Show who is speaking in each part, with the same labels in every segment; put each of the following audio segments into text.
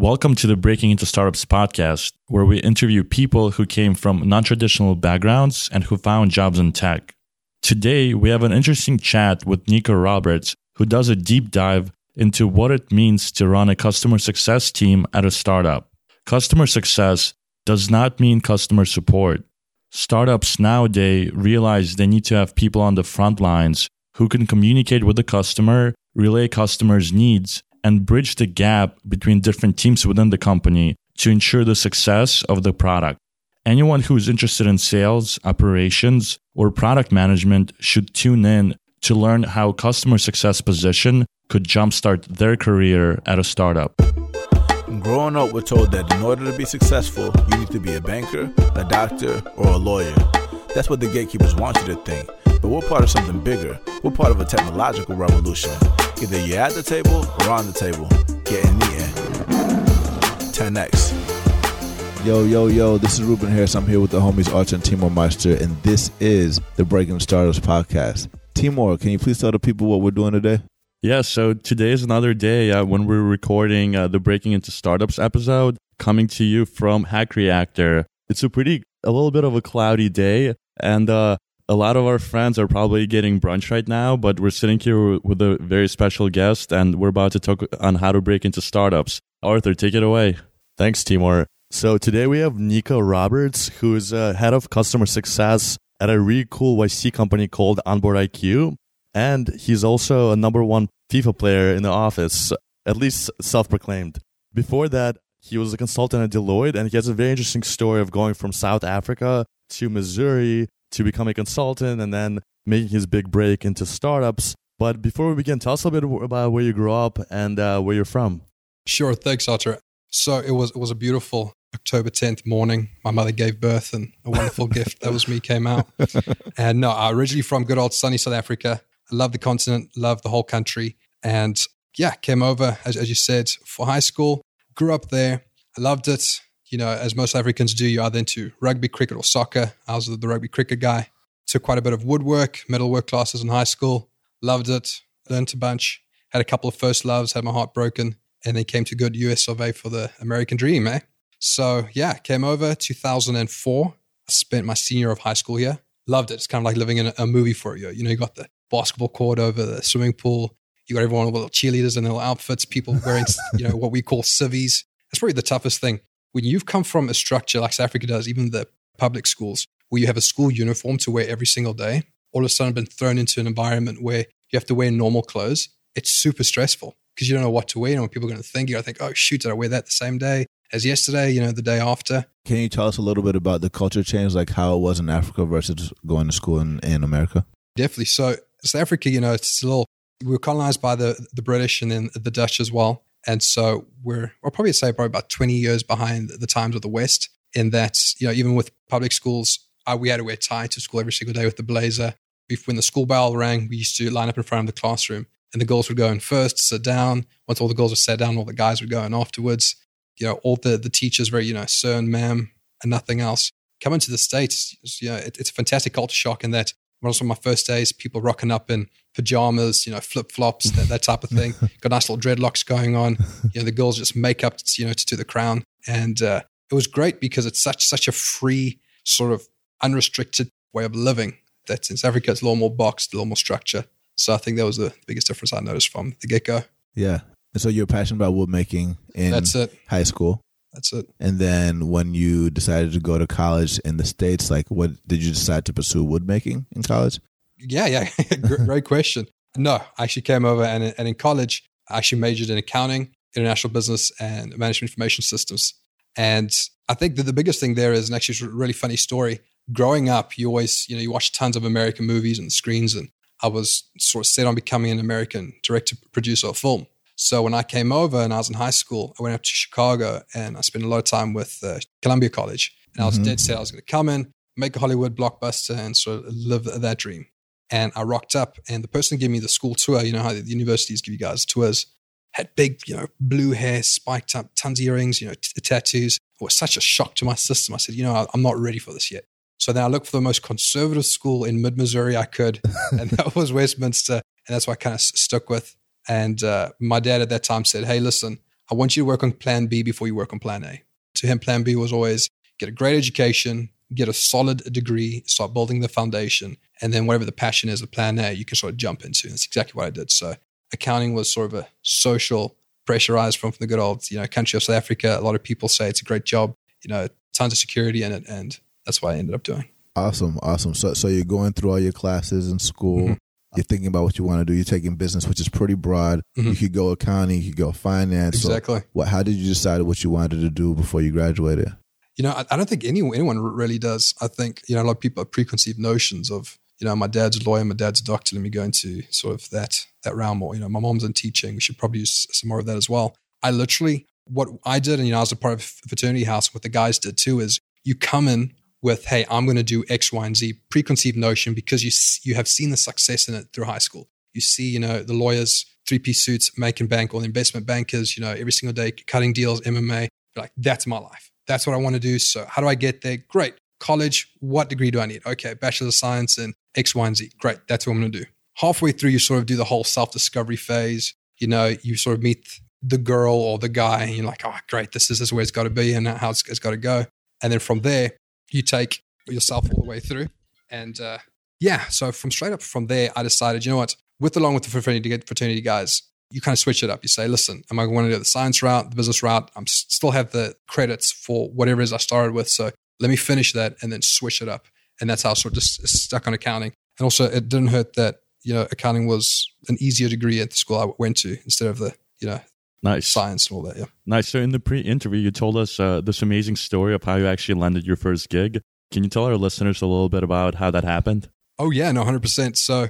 Speaker 1: Welcome to the Breaking into Startups podcast, where we interview people who came from non traditional backgrounds and who found jobs in tech. Today, we have an interesting chat with Nico Roberts, who does a deep dive into what it means to run a customer success team at a startup. Customer success does not mean customer support. Startups nowadays realize they need to have people on the front lines who can communicate with the customer, relay customers' needs, and bridge the gap between different teams within the company to ensure the success of the product. Anyone who is interested in sales, operations, or product management should tune in to learn how customer success position could jumpstart their career at a startup.
Speaker 2: Growing up, we're told that in order to be successful, you need to be a banker, a doctor, or a lawyer. That's what the gatekeepers want you to think. But we're part of something bigger. We're part of a technological revolution. Either you're at the table or on the table, getting eaten. 10x.
Speaker 3: Yo, yo, yo, this is Ruben Harris. I'm here with the homies Arch and Timur Meyster, and this is the Breaking Startups podcast. Timur, can you please tell the people what we're doing today?
Speaker 1: Yeah, so today is another day uh, when we're recording uh, the Breaking into Startups episode, coming to you from Hack Reactor. It's a pretty, a little bit of a cloudy day, and uh, a lot of our friends are probably getting brunch right now, but we're sitting here with a very special guest, and we're about to talk on how to break into startups. Artur, take it away.
Speaker 4: Thanks, Timur. So today we have Nico Roberts, who is uh, head of customer success at a really cool YC company called Onboard IQ. And he's also a number one FIFA player in the office, at least self proclaimed. Before that, he was a consultant at Deloitte, and he has a very interesting story of going from South Africa to Missouri to become a consultant and then making his big break into startups. But before we begin, tell us a little bit about where you grew up and uh, where you're from.
Speaker 5: Sure, thanks, Artur. So it was it was a beautiful October 10th morning. My mother gave birth and a wonderful gift. That was me came out. And no, I originally from good old sunny South Africa. I love the continent, love the whole country. And yeah, came over, as, as you said, for high school. Grew up there. I loved it. You know, as most Africans do, you're either into rugby, cricket, or soccer. I was the rugby cricket guy. Took quite a bit of woodwork, metalwork classes in high school. Loved it. Learned a bunch. Had a couple of first loves, had my heart broken and then came to good US of A for the American dream, eh? So yeah, came over 2004. Spent my senior year of high school here. Loved it. It's kind of like living in a, a movie for a year. You know, you got the basketball court over the swimming pool. You got everyone with little cheerleaders and little outfits. People wearing, you know, what we call civvies. That's probably the toughest thing when you've come from a structure like South Africa does, even the public schools, where you have a school uniform to wear every single day. All of a sudden, been thrown into an environment where you have to wear normal clothes. It's super stressful because you don't know what to wear and what people are going to think. You're going to think, oh, shoot, did I wear that the same day as yesterday, you know, the day after?
Speaker 3: Can you tell us a little bit about the culture change, like how it was in Africa versus going to school in, in America?
Speaker 5: Definitely. So, South Africa, you know, it's a little, we were colonized by the, the British and then the Dutch as well. And so we're, I'll probably say probably about 20 years behind the times of the West in that, you know, even with public schools, uh, we had to wear tie to school every single day with the blazer. When the school bell rang, we used to line up in front of the classroom and the girls would go in first, sit down. Once all the girls were sat down, all the guys would go in afterwards. You know, all the the teachers were, you know, sir and ma'am and nothing else. Coming to the States, you know, it, it's a fantastic culture shock in that one of my first days, people rocking up in pajamas, you know, flip flops, that, that, type of thing. Got nice little dreadlocks going on. You know, the girls just make up, you know, to, to the crown. And uh, it was great because it's such such a free, sort of unrestricted way of living. That in South Africa, it's a little more boxed, a little more structure. So I think that was the biggest difference I noticed from the get go.
Speaker 3: Yeah. And so you're passionate about wood making in
Speaker 5: That's it.
Speaker 3: high school.
Speaker 5: That's it.
Speaker 3: And then when you decided to go to college in the States, like what did you decide to pursue wood making in college?
Speaker 5: Yeah, yeah. Great question. No, I actually came over and, and in college, I actually majored in accounting, international business, and management information systems. And I think that the biggest thing there is, and actually it's a really funny story. Growing up, you always, you know, you watch tons of American movies and screens and I was sort of set on becoming an American director, producer of film. So when I came over and I was in high school, I went up to Chicago and I spent a lot of time with uh, Columbia College. And I was mm-hmm. dead set I was going to come in, make a Hollywood blockbuster, and sort of live that dream. And I rocked up, and the person gave me the school tour, you know how the universities give you guys tours, had big, you know, blue hair, spiked up, tons of earrings, you know, t- tattoos. It was such a shock to my system. I said, you know, I'm not ready for this yet. So then I looked for the most conservative school in mid Missouri I could, and that was Westminster. And that's what I kind of stuck with. And uh, my dad at that time said, Hey, listen, I want you to work on plan B before you work on plan A. To him, plan B was always get a great education, get a solid degree, start building the foundation, and then whatever the passion is of plan A, you can sort of jump into. And that's exactly what I did. So accounting was sort of a social pressurized from, from the good old, you know, country of South Africa. A lot of people say it's a great job, you know, tons of security in it. And that's what I ended up doing.
Speaker 3: Awesome, awesome. So, so you're going through all your classes in school.
Speaker 5: Mm-hmm.
Speaker 3: You're thinking about what you want to do. You're taking business, which is pretty broad.
Speaker 5: Mhm.
Speaker 3: You could go accounting, you could go finance. So
Speaker 5: Exactly.
Speaker 3: what? How did you decide what you wanted to do before you graduated?
Speaker 5: You know, I, I don't think anyone, anyone really does. I think, you know, a lot of people have preconceived notions of, you know, my dad's a lawyer, my dad's a doctor. Let me go into sort of that that realm. Or, you know, my mom's in teaching. We should probably use some more of that as well. I literally, what I did, and, you know, I was a part of fraternity house, what the guys did too is you come in with, hey, I'm going to do X, Y, and Z, preconceived notion because you, you have seen the success in it through high school. You see, you know, the lawyers, three piece suits, making bank, or the investment bankers, you know, every single day, cutting deals, MMA. Like, that's my life. That's what I want to do. So how do I get there? Great. College, what degree do I need? Okay, Bachelor of Science in X, Y, and Z. Great. That's what I'm going to do. Halfway through, you sort of do the whole self discovery phase. You know, you sort of meet the girl or the guy, and you're like, oh, great. This is, this is where it's got to be and how it's, it's got to go. And then from there, you take yourself all the way through. And uh, yeah, so from straight up from there, I decided, you know what, with along with the fraternity, fraternity guys, you kind of switch it up. You say, listen, am I going to do the science route, the business route? I'm still have the credits for whatever it is I started with. So let me finish that and then switch it up. And that's how I sort of just stuck on accounting. And also, it didn't hurt that, you know, accounting was an easier degree at the school I went to instead of the, you know,
Speaker 1: Nice.
Speaker 5: science and all that. Yeah.
Speaker 1: Nice. So in the pre-interview, you told us uh, this amazing story of how you actually landed your first gig. Can you tell our listeners a little bit about how that happened?
Speaker 5: Oh yeah, no, hundred percent. So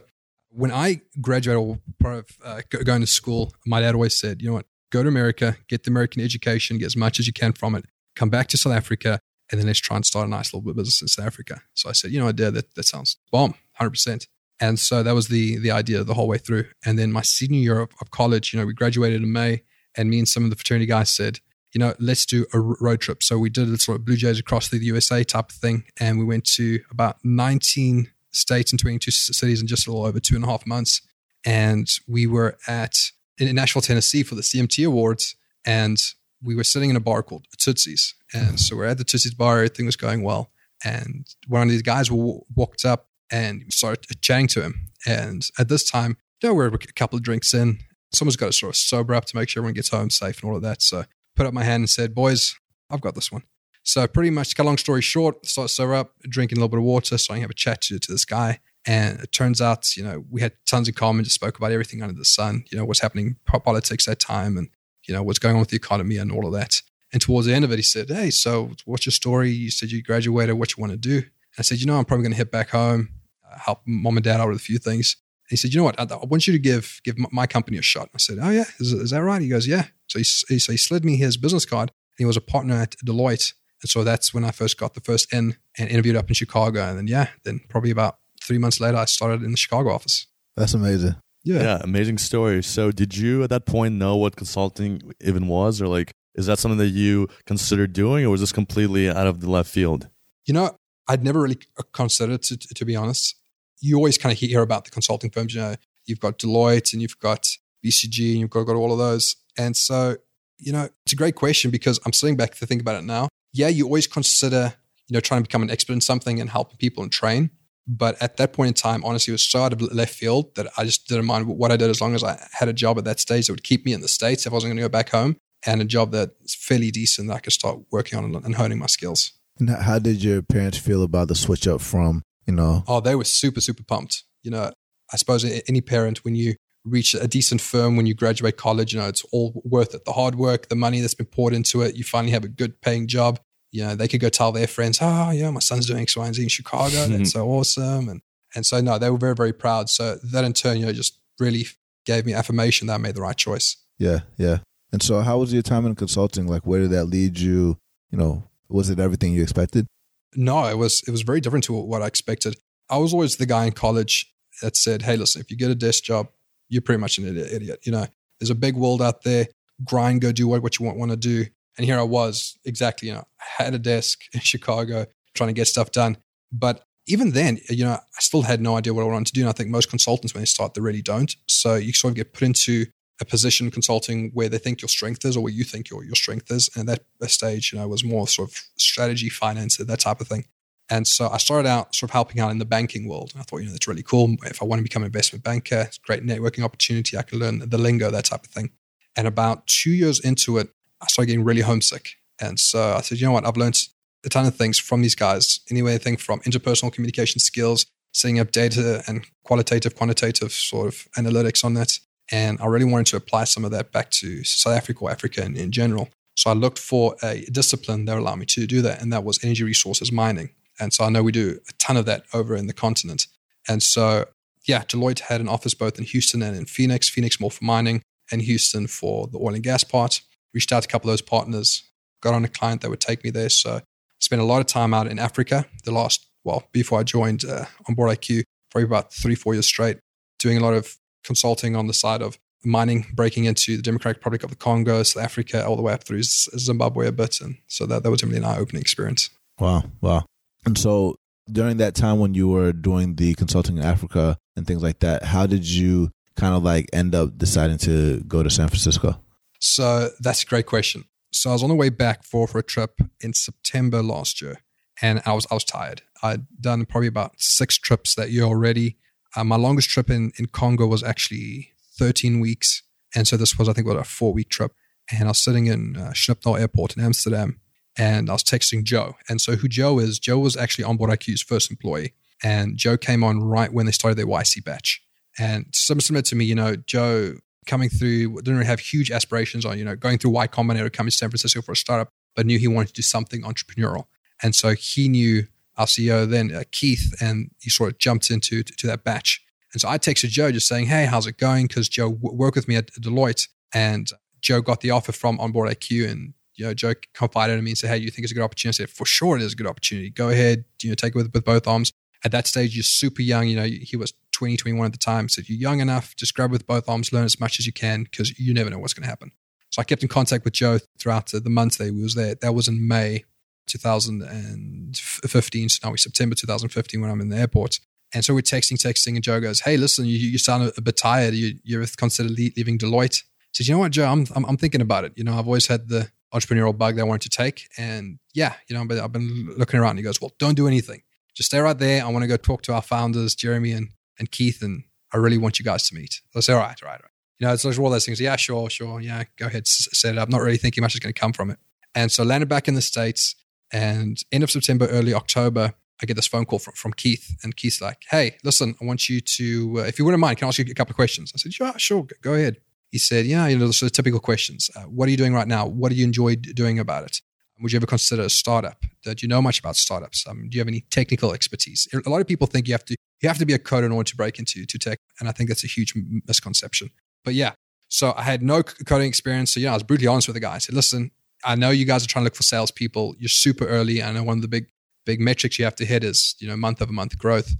Speaker 5: when I graduated, part of uh, going to school, my dad always said, you know what, go to America, get the American education, get as much as you can from it, come back to South Africa, and then let's try and start a nice little bit business in South Africa. So I said, you know dad, that that sounds bomb, hundred percent. And so that was the the idea the whole way through. And then my senior year of, of college, you know, we graduated in May, and me and some of the fraternity guys said, you know, let's do a road trip. So we did a sort of Blue Jays across the USA type of thing, and we went to about 19 states and 22 c- cities in just a little over two and a half months. And we were at in Nashville, Tennessee for the CMT Awards, and we were sitting in a bar called Tootsie's. And so we're at the Tootsie's bar, everything was going well. And one of these guys w- walked up and started chatting to him. And at this time, you know, we're a couple of drinks in. Someone's got to sort of sober up to make sure everyone gets home safe and all of that. So put up my hand and said, Boys, I've got this one. So pretty much, cut a long story short, start sober up, drinking a little bit of water, starting to have a chat to, to this guy. And it turns out, you know, we had tons in common, just spoke about everything under the sun, you know, what's happening, po- politics at that time and, you know, what's going on with the economy and all of that. And towards the end of it, he said, Hey, so what's your story? You said you graduated. What you want to do? And I said, You know, I'm probably going to hit back home, uh, help mom and dad out with a few things. And he said, "You know what? I, I want you to give give my company a shot." I said, "Oh yeah, is, is that right?" He goes, "Yeah." So he, he so he slid me his business card. He was a partner at Deloitte, and so that's when I first got the first in and interviewed up in Chicago. And then yeah, then probably about three months later, I started in the Chicago office.
Speaker 3: That's amazing.
Speaker 4: Yeah. amazing story. So, did you at that point know what consulting even was, or like, is that something that you considered doing, or was this completely out of the left field?
Speaker 5: You know, I'd never really considered to, to, to be honest. You always kind of hear about the consulting firms. You know, you've got Deloitte and you've got BCG and you've got, got all of those. And so, you know, it's a great question because I'm sitting back to think about it now. Yeah, you always consider, you know, trying to become an expert in something and helping people and train. But at that point in time, honestly, it was so out of left field that I just didn't mind what I did as long as I had a job at that stage that would keep me in the States if I wasn't going to go back home and a job that's fairly decent that I could start working on and honing my skills.
Speaker 3: And how did your parents feel about the switch up from, you know,
Speaker 5: Oh, they were super, super pumped. You know, I suppose any parent, when you reach a decent firm, when you graduate college, you know, it's all worth it. The hard work, the money that's been poured into it, you finally have a good paying job. You know, they could go tell their friends, oh, yeah, my son's doing X, Y, and Z in Chicago. That's so awesome. And, and so, no, they were very, very proud. So that in turn, you know, just really gave me affirmation that I made the right choice.
Speaker 3: yeah, yeah. And so how was your time in consulting? Like where did that lead you? You know, was it everything you expected?
Speaker 5: No, it was it was very different to what I expected. I was always the guy in college that said, "Hey, listen, if you get a desk job, you're pretty much an idiot. idiot. You know, there's a big world out there. Grind, go do what, what you want want to do." And here I was, exactly. You know, I had a desk in Chicago trying to get stuff done, but even then, you know, I still had no idea what I wanted to do. And I think most consultants, when they start, they really don't. So you sort of get put into a position consulting where they think your strength is or where you think your, your strength is. And that stage, you know, was more sort of strategy, finance, that type of thing. And so I started out sort of helping out in the banking world. And I thought, you know, that's really cool. If I want to become an investment banker, it's a great networking opportunity. I can learn the lingo, that type of thing. And about two years into it, I started getting really homesick. And so I said, you know what? I've learned a ton of things from these guys. Anything from interpersonal communication skills, setting up data and qualitative, quantitative sort of analytics on that. And I really wanted to apply some of that back to South Africa or Africa in, in general. So I looked for a discipline that would allow me to do that, and that was energy resources mining. And so I know we do a ton of that over in the continent. And so, yeah, Deloitte had an office both in Houston and in Phoenix. Phoenix more for mining, and Houston for the oil and gas part. Reached out to a couple of those partners, got on a client that would take me there. So spent a lot of time out in Africa the last, well, before I joined uh, Onboard IQ, probably about three, four years straight, doing a lot of consulting on the side of mining, breaking into the Democratic Republic of the Congo, South Africa, all the way up through Zimbabwe a bit. And so that, that was really an eye opening experience.
Speaker 3: Wow. Wow. And so during that time when you were doing the consulting in Africa and things like that, how did you kind of like end up deciding to go to San Francisco?
Speaker 5: So that's a great question. So I was on the way back for, for a trip in September last year, and I was I was tired. I'd done probably about six trips that year already. Uh, my longest trip in, in Congo was actually 13 weeks. And so this was, I think, about a four week trip. And I was sitting in uh, Schiphol Airport in Amsterdam and I was texting Joe. And so who Joe is, Joe was actually Onboard IQ's first employee. And Joe came on right when they started their YC batch. And similar to me, you know, Joe coming through didn't really have huge aspirations on, you know, going through Y Combinator, coming to San Francisco for a startup, but knew he wanted to do something entrepreneurial. And so he knew our CEO then, uh, Keith, and he sort of jumped into to, to, that batch. And so I texted Joe just saying, hey, how's it going? Because Joe w- worked with me at Deloitte and Joe got the offer from Onboard IQ and you know, Joe confided in me and said, Hey, you think it's a good opportunity? I said, For sure it is a good opportunity. Go ahead, you know, take it with, with both arms. At that stage, you're super young. You know, he was 20, 21 at the time. Said, You're young enough, just grab with both arms, learn as much as you can because you never know what's going to happen. So I kept in contact with Joe throughout the, months that he was there. That was in May 2015. So now we're September 2015 when I'm in the airport. And so we're texting, texting, and Joe goes, Hey, listen, you, you sound a bit tired. You, you're considered leaving Deloitte. I said, You know what, Joe, I'm, I'm, I'm thinking about it. You know, I've always had the, entrepreneurial bug that I wanted to take. And yeah, you know, but I've been looking around. He goes, well, don't do anything. Just stay right there. I want to go talk to our founders, Jeremy and, and Keith, and I really want you guys to meet. So I say, all right, all right, all right. You know, it's like all those things. Yeah, sure, sure. Yeah, go ahead, set it up. Not really thinking much is going to come from it. And so landed back in the States and end of September, early October, I get this phone call from, from Keith, and Keith's like, "Hey, listen, I want you to, uh, if you wouldn't mind, can I ask you a couple of questions?" I said, "Sure, sure, go ahead." he said, Yeah, you know, the sort of typical questions. Uh, what are you doing right now? What do you enjoy doing about it? Would you ever consider a startup? Do you know much about startups? Um, do you have any technical expertise? A lot of people think you have to you have to be a coder in order to break into to tech, and I think that's a huge misconception. But yeah, so I had no coding experience. So yeah, I was brutally honest with the guy. I said, "Listen, I know you guys are trying to look for salespeople. You're super early. Know one of the big big metrics you have to hit is you know month over month growth,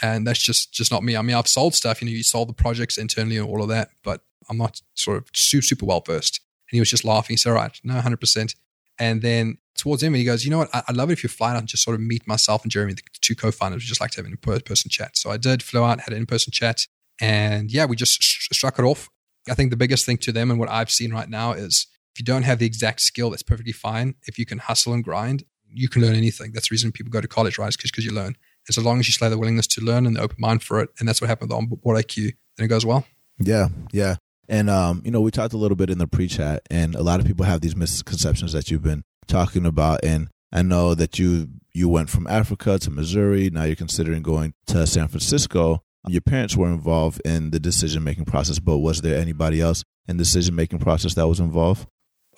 Speaker 5: and that's just just not me. I mean, I've sold stuff. You know, you sold the projects internally and all of that, but I'm not sort of super, super well versed. And he was just laughing. He said, all right, no, 100%. And then towards him, he goes, you know what? I'd love it if you fly out and just sort of meet myself and Jeremy, the two co-founders. Just like to have an in-person chat. So I did, flew out, had an in-person chat. And yeah, we just struck it off. I think the biggest thing to them and what I've seen right now is if you don't have the exact skill, that's perfectly fine. If you can hustle and grind, you can learn anything. That's the reason people go to college, right? Because you learn. And as long as you show the willingness to learn and the open mind for it, and that's what happened with Onboard IQ, then it goes well.
Speaker 3: Yeah, yeah. And um, you know, we talked a little bit in the pre-chat, and a lot of people have these misconceptions that you've been talking about. And I know that you you went from Africa to Missouri. Now you're considering going to San Francisco. Your parents were involved in the decision making process, but was there anybody else in the decision making process that was involved?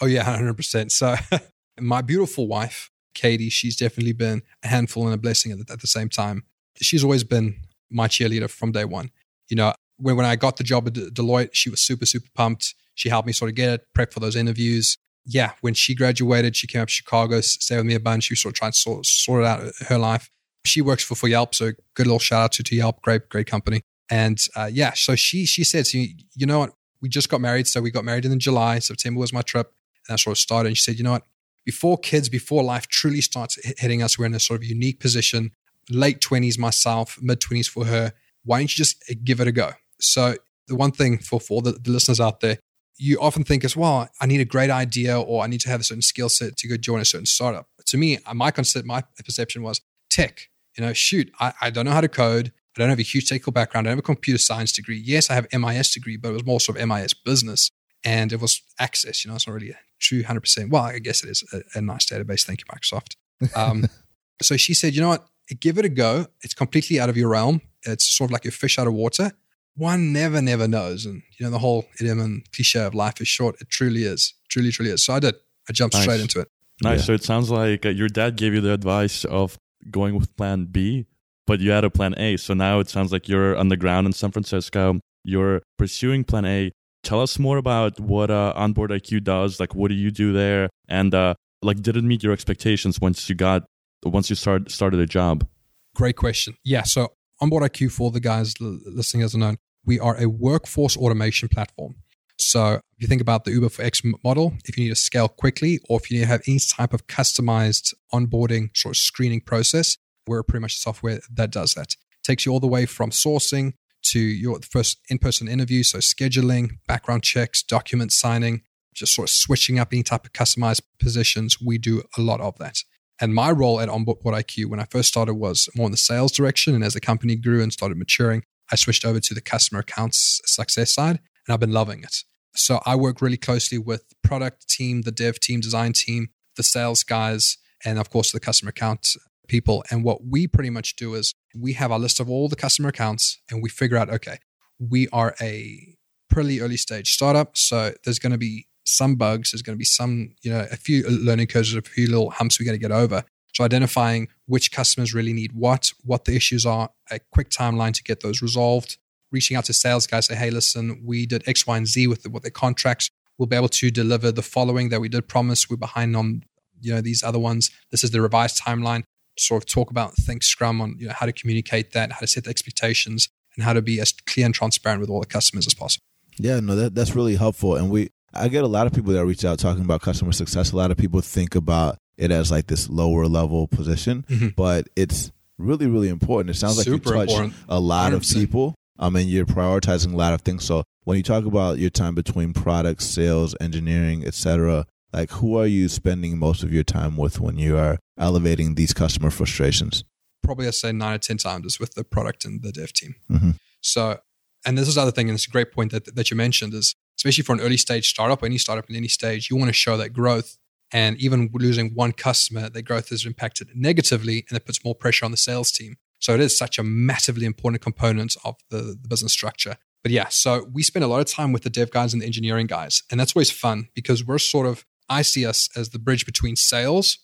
Speaker 5: Oh yeah, hundred percent. So my beautiful wife, Katie, she's definitely been a handful and a blessing at the, at the same time. She's always been my cheerleader from day one. You know, when, when I got the job at Deloitte, she was super, super pumped. She helped me sort of get it, prep for those interviews. Yeah, when she graduated, she came up to Chicago, stayed with me a bunch. She was sort of trying to sort, sort it out her life. She works for, for Yelp, so good little shout out to, to Yelp, great, great company. And uh, yeah, so she she said, so you, you know what, we just got married. So we got married in July. September was my trip. And I sort of started. And she said, you know what, before kids, before life truly starts hitting us, we're in a sort of unique position. Late 20s myself, mid 20s for her. Why don't you just give it a go? So the one thing for, for the, the listeners out there, you often think as well, I need a great idea or I need to have a certain skill set to go join a certain startup. To me, my concept, my perception was tech. You know, shoot, I, I don't know how to code. I don't have a huge technical background. I don't have a computer science degree. Yes, I have MIS degree, but it was more sort of MIS business. And it was access, you know, it's not really a true 100%. Well, I guess it is a, a nice database. Thank you, Microsoft. Um, so she said, you know what, give it a go. It's completely out of your realm. It's sort of like a fish out of water. One never, never knows. And, you know, the whole idiom and cliche of life is short. It truly is. Truly, truly is. So I did. I jumped nice. straight into it.
Speaker 1: Nice. Yeah. So it sounds like uh, your dad gave you the advice of going with plan B, but you had a plan A. So now it sounds like you're on the ground in San Francisco. You're pursuing plan A. Tell us more about what uh, Onboard IQ does. Like, what do you do there? And uh, like, did it meet your expectations once you got once you start started a job?
Speaker 5: Great question. Yeah. So Onboard IQ, for the guys listening as unknown, we are a workforce automation platform. So if you think about the Uber for X model, if you need to scale quickly or if you need to have any type of customized onboarding sort of screening process, we're pretty much the software that does that. It takes you all the way from sourcing to your first in-person interview, so scheduling, background checks, document signing, just sort of switching up any type of customized positions. We do a lot of that. And my role at Onboard IQ when I first started was more in the sales direction. And as the company grew and started maturing, I switched over to the customer accounts success side, and I've been loving it. So I work really closely with product team, the dev team, design team, the sales guys, and of course the customer account people. And what we pretty much do is we have our list of all the customer accounts and we figure out, okay, we are a pretty early stage startup. So there's going to be some bugs, there's going to be some, you know, a few learning curves, a few little humps we got to get over. So identifying which customers really need what, what the issues are, a quick timeline to get those resolved, reaching out to sales guys, say, hey, listen, we did X, Y, and Z with the, with their contracts. We'll be able to deliver the following that we did promise. We're behind on, you know, these other ones. This is the revised timeline. Sort of talk about think Scrum on you know how to communicate that, how to set the expectations, and how to be as clear and transparent with all the customers as possible.
Speaker 3: Yeah, no, that, that's really helpful. And we, I get a lot of people that reach out talking about customer success. A lot of people think about it as like this lower level position, mm-hmm. but it's really, really important. It sounds like Super you touch important. a lot 100%. of people. I mean, you're prioritizing a lot of things. So when you talk about your time between products, sales, engineering, etc., like who are you spending most of your time with when you are elevating these customer frustrations?
Speaker 5: Probably I say nine or ten times is with the product and the dev team. Mm-hmm. So, and this is other thing, and it's a great point that that you mentioned is especially for an early stage startup, any startup in any stage, you want to show that growth. And even losing one customer, their growth is impacted negatively, and it puts more pressure on the sales team. So it is such a massively important component of the, the business structure. But yeah, so we spend a lot of time with the dev guys and the engineering guys. And that's always fun because we're sort of, I see us as the bridge between sales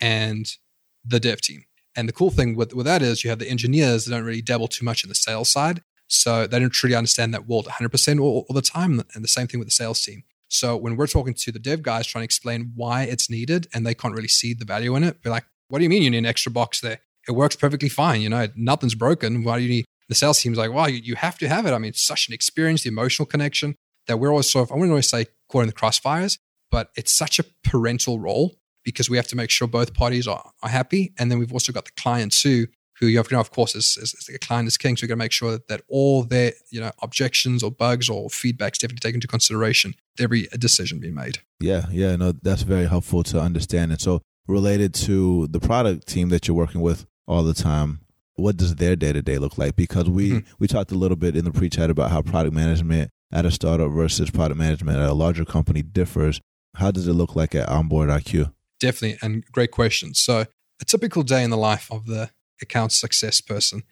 Speaker 5: and the dev team. And the cool thing with, with that is you have the engineers that don't really dabble too much in the sales side. So they don't truly understand that world 100% all, all the time. And the same thing with the sales team. So when we're talking to the dev guys trying to explain why it's needed and they can't really see the value in it, be like, what do you mean you need an extra box there? It works perfectly fine. You know, nothing's broken. Why do you need the sales team's like, wow, you, you have to have it. I mean, it's such an experience, the emotional connection that we're always sort of, I wouldn't always say caught in the crossfires, but it's such a parental role because we have to make sure both parties are, are happy. And then we've also got the client too, who you have to know, of course, is, is, is the client is king. So you've got to make sure that, that all their you know objections or bugs or feedbacks definitely taken into consideration. Every decision being made.
Speaker 3: Yeah, yeah, no, that's very helpful to understand. And so related to the product team that you're working with all the time, what does their day to day look like? Because we mm-hmm. we talked a little bit in the pre chat about how product management at a startup versus product management at a larger company differs. How does it look like at Onboard IQ?
Speaker 5: Definitely, and great question. So a typical day in the life of the account success person.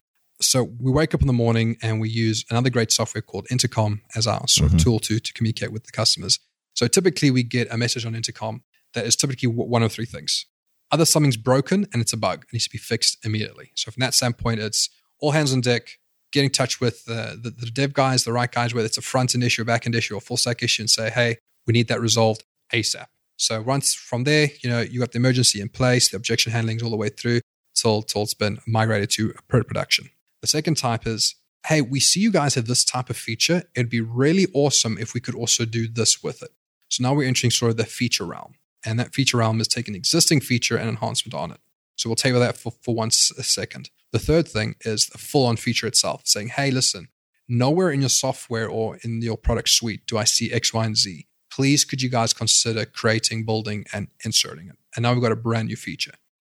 Speaker 5: So we wake up in the morning and we use another great software called Intercom as our sort mm-hmm. of tool to, to communicate with the customers. So typically we get a message on Intercom that is typically one of three things. Either something's broken and it's a bug, it needs to be fixed immediately. So from that standpoint, it's all hands on deck, get in touch with the, the, the dev guys, the right guys, whether it's a front end issue, a back end issue, or full stack issue, and say, hey, we need that resolved ASAP. So once from there, you know, you got the emergency in place, the objection handlings all the way through till, till it's been migrated to production. The second type is, hey, we see you guys have this type of feature. It'd be really awesome if we could also do this with it. So now we're entering sort of the feature realm. And that feature realm is taking existing feature and enhancement on it. So we'll table that for, for second The third thing is the full on feature itself, saying, hey, listen, nowhere in your software or in your product suite do I see X, Y, and Z. Please, could you guys consider creating, building, and inserting it? And now we've got a brand new feature.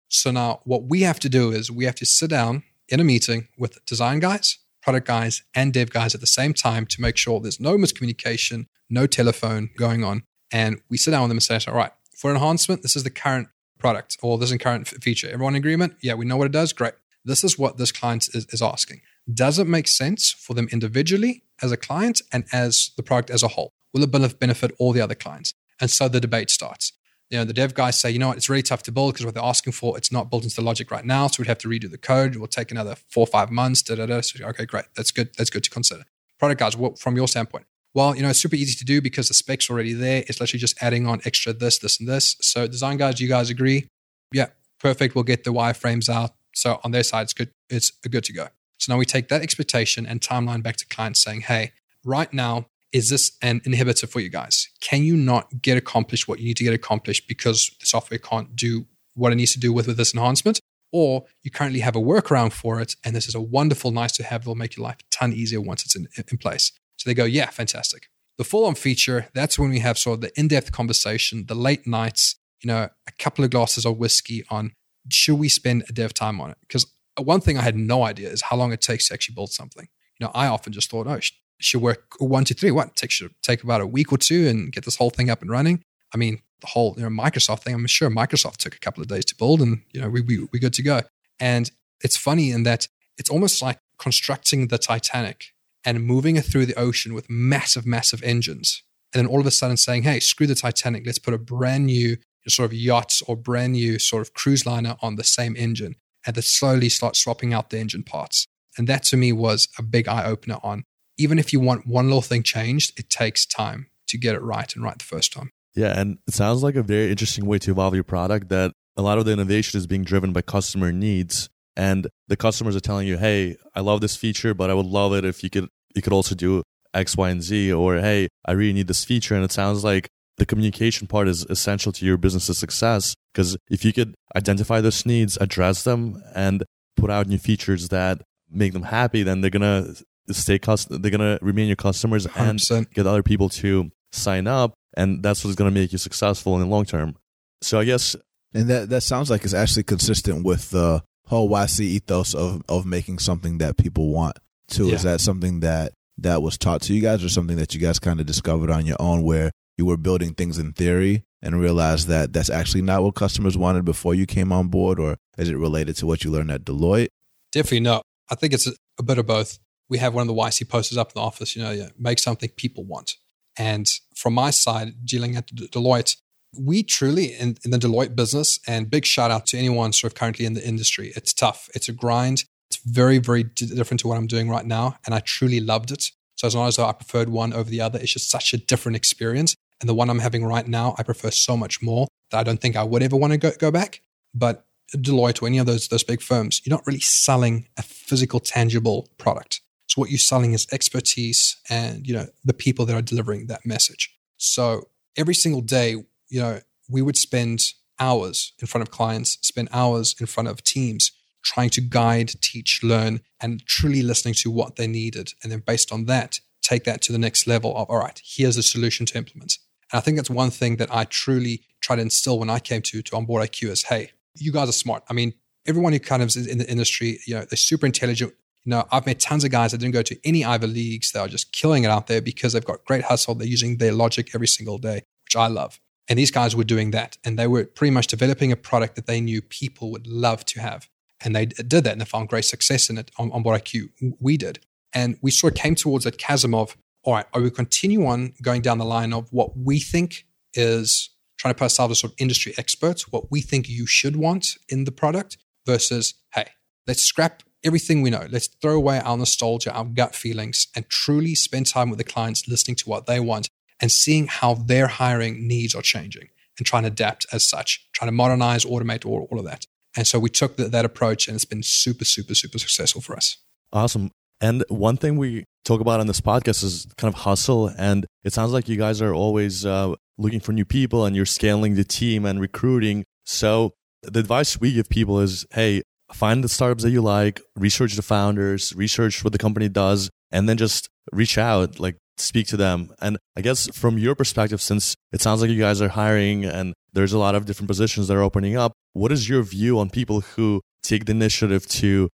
Speaker 5: So now what we have to do is we have to sit down in a meeting with design guys, product guys, and dev guys at the same time to make sure there's no miscommunication, no telephone going on. And we sit down with them and say, all right, for enhancement, this is the current product or this is current feature. Everyone in agreement? Yeah, we know what it does. Great. This is what this client is, is asking. Does it make sense for them individually as a client and as the product as a whole? Will it benefit all the other clients? And so the debate starts. You know, the dev guys say, you know what, it's really tough to build because what they're asking for, it's not built into the logic right now. So we'd have to redo the code. It will take another four or five months. Da, da, da. So, okay, great. That's good. That's good to consider. Product guys, what, from your standpoint, well, you know, it's super easy to do because the spec's already there. It's literally just adding on extra this, this, and this. So design guys, you guys agree? Yeah, perfect. We'll get the wireframes out. So on their side, it's good. It's good to go. So now we take that expectation and timeline back to clients saying, hey, right now, is this an inhibitor for you guys? Can you not get accomplished what you need to get accomplished because the software can't do what it needs to do with, with this enhancement? Or you currently have a workaround for it, and this is a wonderful, nice to have. It'll make your life a ton easier once it's in, in place. So they go, yeah, fantastic. The full on feature, that's when we have sort of the in depth conversation, the late nights, you know, a couple of glasses of whiskey on should we spend a dev time on it? Because one thing I had no idea is how long it takes to actually build something. You know, I often just thought, oh, should work one, two, three. What? Take should take about a week or two and get this whole thing up and running. I mean, the whole you know Microsoft thing. I'm sure Microsoft took a couple of days to build, and you know we we we good to go. And it's funny in that it's almost like constructing the Titanic and moving it through the ocean with massive, massive engines, and then all of a sudden saying, "Hey, screw the Titanic. Let's put a brand new sort of yacht or brand new sort of cruise liner on the same engine." And then slowly start swapping out the engine parts. And that to me was a big eye opener on even if you want one little thing changed, it takes time to get it right and right the first time.
Speaker 4: Yeah, and it sounds like a very interesting way to evolve your product that a lot of the innovation is being driven by customer needs and the customers are telling you, "Hey, I love this feature, but I would love it if you could you could also do X, Y, and Z," or "Hey, I really need this feature." And it sounds like the communication part is essential to your business's success because if you could identify those needs, address them, and put out new features that make them happy, then they're gonna stay cust- they're gonna remain your customers 100%. and get other people to sign up and that's what's gonna make you successful in the long term so i guess
Speaker 3: and that that sounds like it's actually consistent with the whole YC ethos of of making something that people want too. Yeah. Is that something that that was taught to you guys, or something that you guys kind of discovered on your own, where you were building things in theory and realized that that's actually not what customers wanted before you came on board, or is it related to what you learned at Deloitte?
Speaker 5: Definitely not. I think it's a, a bit of both we have one of the YC posters up in the office, you know, yeah, make something people want. And from my side, dealing at Deloitte, we truly, in, in, the Deloitte business, and big shout out to anyone sort of currently in the industry, it's tough. It's a grind. It's very, very different to what I'm doing right now. And I truly loved it. So it's not as I preferred one over the other. It's just such a different experience. And the one I'm having right now, I prefer so much more that I don't think I would ever want to go, go back. But Deloitte or any of those, those big firms, you're not really selling a physical, tangible product what you're selling is expertise and, you know, the people that are delivering that message. So every single day, you know, we would spend hours in front of clients, spend hours in front of teams trying to guide, teach, learn, and truly listening to what they needed. And then based on that, take that to the next level of, all right, here's a solution to implement. And I think that's one thing that I truly try to instill when I came to, to Onboard IQ is, hey, you guys are smart. I mean, everyone who kind of is in the industry, you know, they're super intelligent. You know, I've met tons of guys that didn't go to any Ivy Leagues that are just killing it out there because they've got great hustle. They're using their logic every single day, which I love. And these guys were doing that. And they were pretty much developing a product that they knew people would love to have. And they did that and they found great success in it on, Onboard IQ. We did. And we sort of came towards that chasm of, all right, are we continue on going down the line of what we think is trying to put ourselves as sort of industry experts, what we think you should want in the product versus, hey, let's scrap everything we know. Let's throw away our nostalgia, our gut feelings, and truly spend time with the clients, listening to what they want and seeing how their hiring needs are changing and trying to adapt as such, trying to modernize, automate, all, all of that. And so we took that approach and it's been super, super, super successful for us.
Speaker 4: Awesome. And one thing we talk about on this podcast is kind of hustle. And it sounds like you guys are always uh, looking for new people and you're scaling the team and recruiting. So the advice we give people is hey, find the startups that you like, research the founders, research what the company does, and then just reach out, like speak to them. And I guess from your perspective, since it sounds like you guys are hiring and there's a lot of different positions that are opening up, what is your view on people who take the initiative to,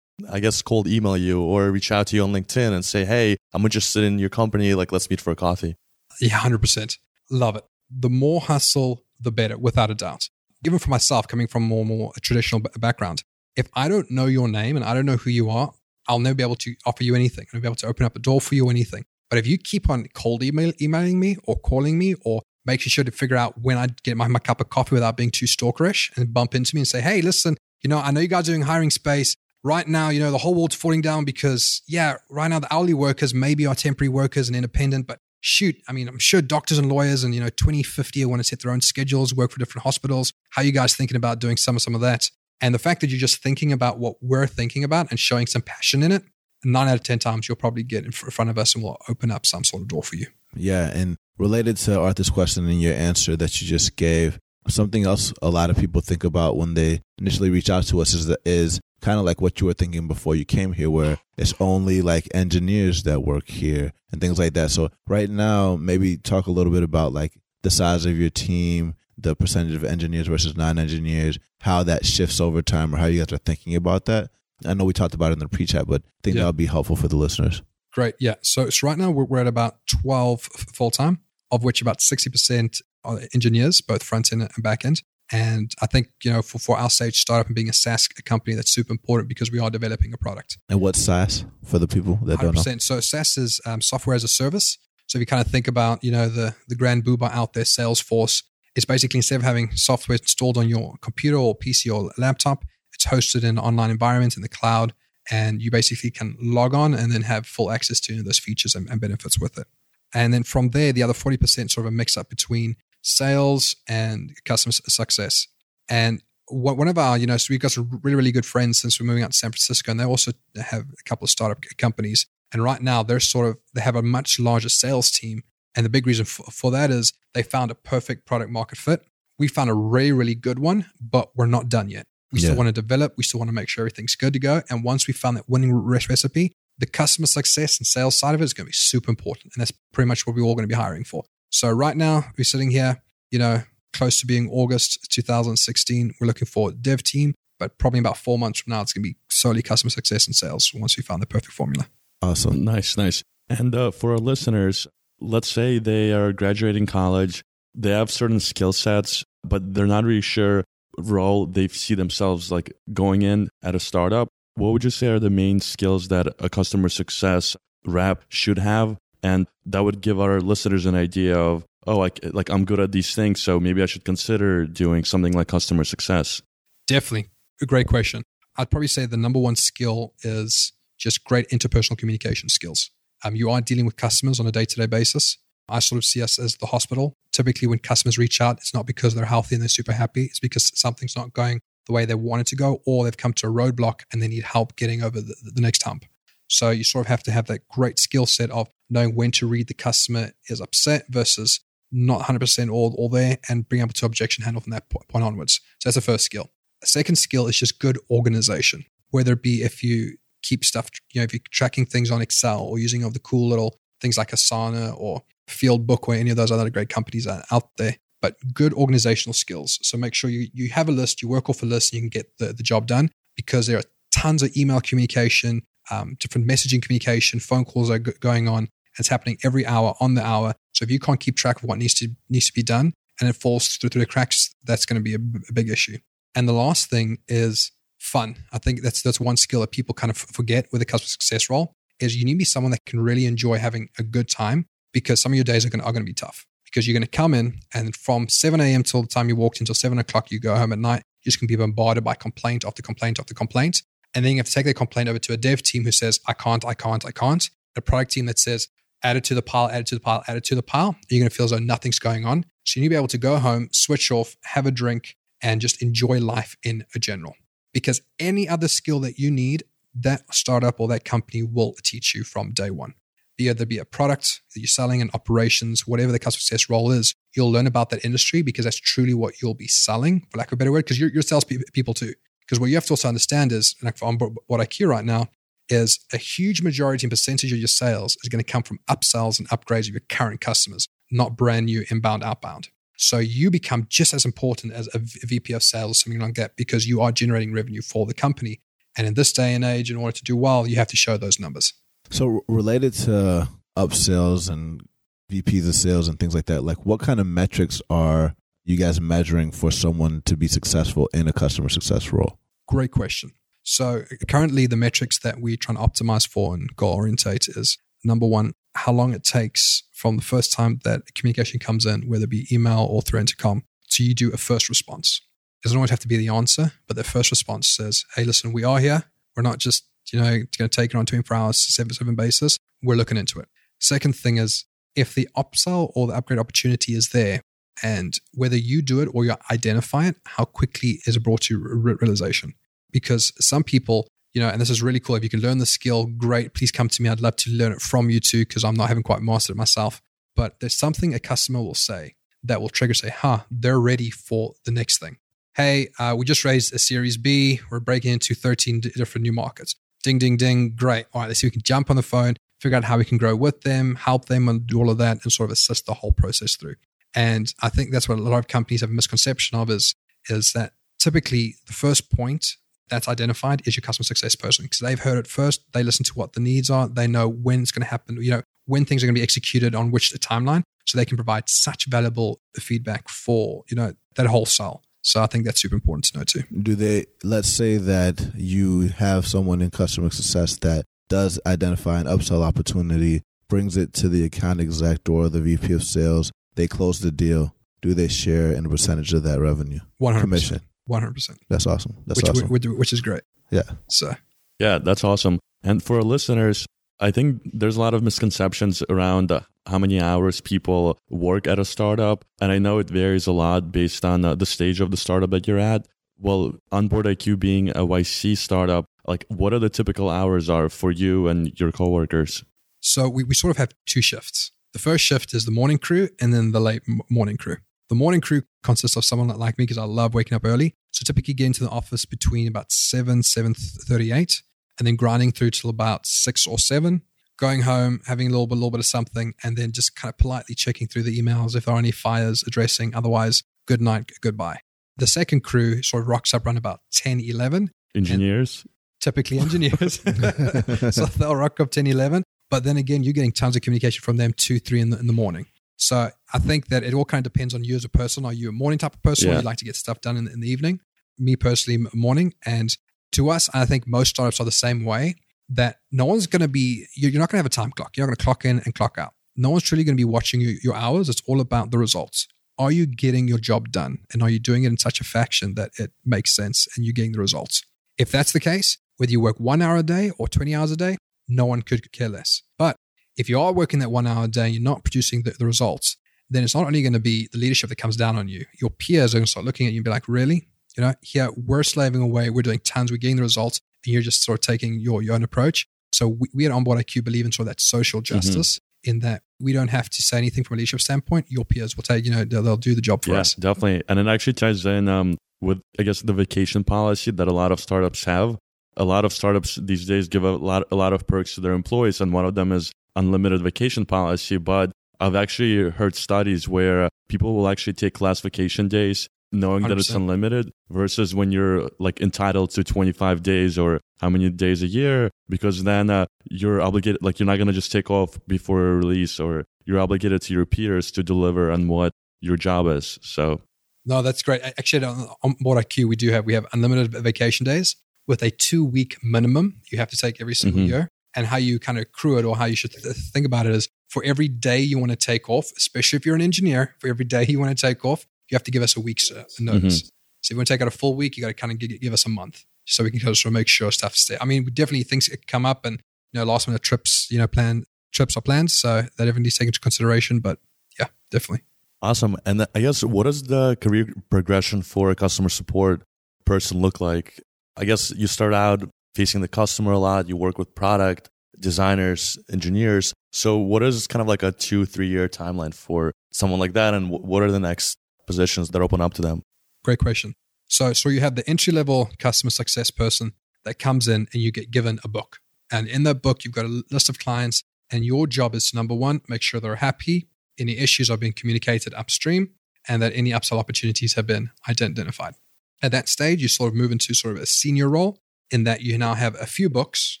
Speaker 4: I guess, cold email you or reach out to you on LinkedIn and say, hey, I'm interested in your company. Like, let's meet for a coffee?
Speaker 5: Yeah, 100%. Love it. The more hustle, the better, without a doubt. Even for myself, coming from more more a traditional background, if I don't know your name and I don't know who you are, I'll never be able to offer you anything. I'll be able to open up a door for you or anything. But if you keep on cold email, emailing me or calling me or making sure to figure out when I get my, my cup of coffee without being too stalkerish and bump into me and say, hey, listen, you know, I know you guys are doing hiring space. Right now, you know, the whole world's falling down because, yeah, right now the hourly workers maybe are temporary workers and independent, but shoot, I mean, I'm sure doctors and lawyers and, you know, 2050 want to set their own schedules, work for different hospitals. How are you guys thinking about doing some of some of that? And the fact that you're just thinking about what we're thinking about and showing some passion in it, nine out of 10 times you'll probably get in front of us and we'll open up some sort of door for you.
Speaker 3: Yeah. And related to Artur's question and your answer that you just gave, something else a lot of people think about when they initially reach out to us is, is kind of like what you were thinking before you came here, where it's only like engineers that work here and things like that. So, right now, maybe talk a little bit about like the size of your team, the percentage of engineers versus non engineers, how that shifts over time, or how you guys are thinking about that. I know we talked about it in the pre chat, but I think yeah. that would be helpful for the listeners.
Speaker 5: Great. Yeah. So, so right now we're, we're at about 12 full time, of which about 60% are engineers, both front end and back end. And I think, you know, for, for our stage startup and being a SaaS company, that's super important because we are developing a product.
Speaker 3: And what's SaaS for the people that don't know?
Speaker 5: So SaaS is um, software as a service. So if you kind of think about, you know, the, the grand booba out there, Salesforce, it's basically instead of having software installed on your computer or PC or laptop, it's hosted in an online environment in the cloud. And you basically can log on and then have full access to those features and, and benefits with it. And then from there, the other 40% sort of a mix up between sales and customer success. And one of our, you know, so we've got some really, really good friends since we're moving out to San Francisco, and they also have a couple of startup companies. And right now, they're sort of they have a much larger sales team, and the big reason for, for that is they found a perfect product market fit. We found a really, really good one, but we're not done yet. We yeah. still want to develop. We still want to make sure everything's good to go. And once we found that winning recipe, the customer success and sales side of it is going to be super important, and that's pretty much what we're all going to be hiring for. So right now we're sitting here, you know, close to being August 2016. We're looking for a dev team, but probably about four months from now, it's going to be solely customer success and sales once we found the perfect formula.
Speaker 1: Awesome. Nice, nice. And uh, for our listeners, let's say they are graduating college, they have certain skill sets, but they're not really sure role they see themselves like going in at a startup. What would you say are the main skills that a customer success rep should have? And that would give our listeners an idea of oh like like I'm good at these things so maybe I should consider doing something like customer success.
Speaker 5: Definitely. A great question. I'd probably say the number one skill is just great interpersonal communication skills um, you are dealing with customers on a day-to-day basis I sort of see us as the hospital typically when customers reach out it's not because they're healthy and they're super happy it's because something's not going the way they want it to go or they've come to a roadblock and they need help getting over the, the next hump so you sort of have to have that great skill set of knowing when to read the customer is upset versus not 100% all, all there and being able to objection handle from that point onwards. So that's the first skill. The second skill is just good organization, whether it be if you keep stuff, you know, if you're tracking things on Excel or using of the cool little things like Asana or Fieldbook or any of those other great companies are out there, but good organizational skills. So make sure you, you have a list, you work off a list, and you can get the, the job done because there are tons of email communication, um, different messaging communication, phone calls are g- going on. It's happening every hour on the hour. So if you can't keep track of what needs to needs to be done and it falls through, through the cracks, that's going to be a, big issue. And the last thing is fun. I think that's that's one skill that people kind of forget with a customer success role is you need to be someone that can really enjoy having a good time because some of your days are going to, are going to be tough because you're going to come in and from 7 a.m. till the time you walked until 7 o'clock, you go home at night, you're just going to be bombarded by complaint after complaint after complaint. And then you have to take that complaint over to a dev team who says, I can't, I can't, I can't. A product team that says, add it to the pile, add it to the pile, add it to the pile. You're going to feel as though nothing's going on. So you need to be able to go home, switch off, have a drink, and just enjoy life in a general. Because any other skill that you need, that startup or that company will teach you from day one. Be it be a product that you're selling in operations, whatever the customer success role is, you'll learn about that industry because that's truly what you'll be selling, for lack of a better word, because you're, you're salespeople too. Because what you have to also understand is, like what IQ right now, is a huge majority and percentage of your sales is going to come from upsells and upgrades of your current customers, not brand new inbound, outbound. So you become just as important as a VP of sales or something like that because you are generating revenue for the company. And in this day and age, in order to do well, you have to show those numbers.
Speaker 3: So related to upsells and VPs of sales and things like that, like what kind of metrics are you guys measuring for someone to be successful in a customer success role?
Speaker 5: Great question. So currently the metrics that we're trying to optimize for and goal orientate is number one, how long it takes from the first time that communication comes in, whether it be email or through intercom, so you do a first response. It doesn't always have to be the answer, but the first response says, hey, listen, we are here. We're not just, you know, going to take it on 24 hours, seven, seven basis. We're looking into it. Second thing is if the upsell or the upgrade opportunity is there, and whether you do it or you identify it, how quickly is it brought to realization? Because some people, you know, and this is really cool. If you can learn the skill, great. Please come to me. I'd love to learn it from you too, because I'm not having quite mastered it myself. But there's something a customer will say that will trigger, say, huh, they're ready for the next thing. Hey, uh, we just raised a Series B. We're breaking into 13 different new markets. Ding, ding, ding. Great. All right, let's see we can jump on the phone, figure out how we can grow with them, help them, and do all of that, and sort of assist the whole process through. And I think that's what a lot of companies have a misconception of is, is that typically the first point that's identified is your customer success person because they've heard it first. They listen to what the needs are. They know when it's going to happen, you know, when things are going to be executed on which timeline. So they can provide such valuable feedback for, you know, that whole sell. So I think that's super important to know too.
Speaker 3: Do they, let's say that you have someone in customer success that does identify an upsell opportunity, brings it to the account exec or the VP of sales, they close the deal, do they share in a percentage of that revenue?
Speaker 5: 100%.
Speaker 3: Commission.
Speaker 5: 100%.
Speaker 3: That's awesome. That's
Speaker 5: which,
Speaker 3: awesome.
Speaker 5: Which, which is great.
Speaker 3: Yeah.
Speaker 5: So,
Speaker 1: Yeah, that's awesome. And for our listeners, I think there's a lot of misconceptions around uh, how many hours people work at a startup. And I know it varies a lot based on uh, the stage of the startup that you're at. Well, Onboard IQ being a YC startup, like what are the typical hours are for you and your coworkers?
Speaker 5: so we, we sort of have two shifts. The first shift is the morning crew and then the late morning crew. The morning crew consists of someone like me because I love waking up early. So typically get into the office between about 7, 7.38 and then grinding through till about 6 or 7, going home, having a little bit, little bit of something, and then just kind of politely checking through the emails if there are any fires addressing. Otherwise, good night, goodbye. The second crew sort of rocks up around about 10, 11,
Speaker 1: Engineers?
Speaker 5: typically engineers. so they'll rock up 10, 11. But then again, you're getting tons of communication from them 2, 3 in the, in the morning. So I think that it all kind of depends on you as a person. Are you a morning type of person or you like to get stuff done in, in the evening? Me personally, morning. And to us, I think most startups are the same way that no one's going to be, you're you're not going to have a time clock. You're not going to clock in and clock out. No one's truly going to be watching you, your hours. It's all about the results. Are you getting your job done? And are you doing it in such a fashion that it makes sense and you're getting the results? If that's the case, whether you work one hour a day or 20 hours a day, no one could care less. But if you are working that one hour a day, and you're not producing the, the results, then it's not only going to be the leadership that comes down on you, your peers are going to start looking at you and be like, really? You know, here we're slaving away, we're doing tons, we're getting the results, and you're just sort of taking your, your own approach. So we, we at Onboard IQ believe in sort of that social justice in that we don't have to say anything from a leadership standpoint. Your peers will take, you know, they'll, they'll do the job for
Speaker 1: yeah,
Speaker 5: us.
Speaker 1: definitely. And it actually ties in um, with, I guess, the vacation policy that a lot of startups have. A lot of startups these days give a lot, a lot of perks to their employees, and one of them is unlimited vacation policy. But I've actually heard studies where people will actually take less vacation days knowing that it's unlimited versus when you're like entitled to 25 days or how many days a year because then uh, you're obligated like you're not going to just take off before a release or you're obligated to your peers to deliver on what your job is so
Speaker 5: No, that's great. Actually, on, Onboard IQ, we do have we have unlimited vacation days with a two week minimum you have to take every single
Speaker 1: Mhm.
Speaker 5: year. And how you kind of accrue it, or how you should th- think about it, is for every day you want to take off, especially if you're an engineer, for every day you want to take off, you have to give us a week's uh, notice. So if you want to take out a full week, you got to kind of give, give us a month, so we can kind of sort of make sure stuff stay. I mean, we definitely things come up, and you know, last minute trips, you know, plan trips are planned, so that definitely needs to take into consideration. But yeah, definitely.
Speaker 4: Awesome. And I guess what does the career progression for a customer support person look like? I guess you start out facing the customer a lot, you work with product designers, engineers. So what is kind of like a two, three year timeline for someone like that? And what are the next positions that open up to them?
Speaker 5: Great question. So, so you have the entry level customer success person that comes in and you get given a book. And in that book, you've got a list of clients, and your job is to number one, make sure they're happy, any issues are being communicated upstream, and that any upsell opportunities have been identified. At that stage, you sort of move into sort of a senior role in that you now have a few books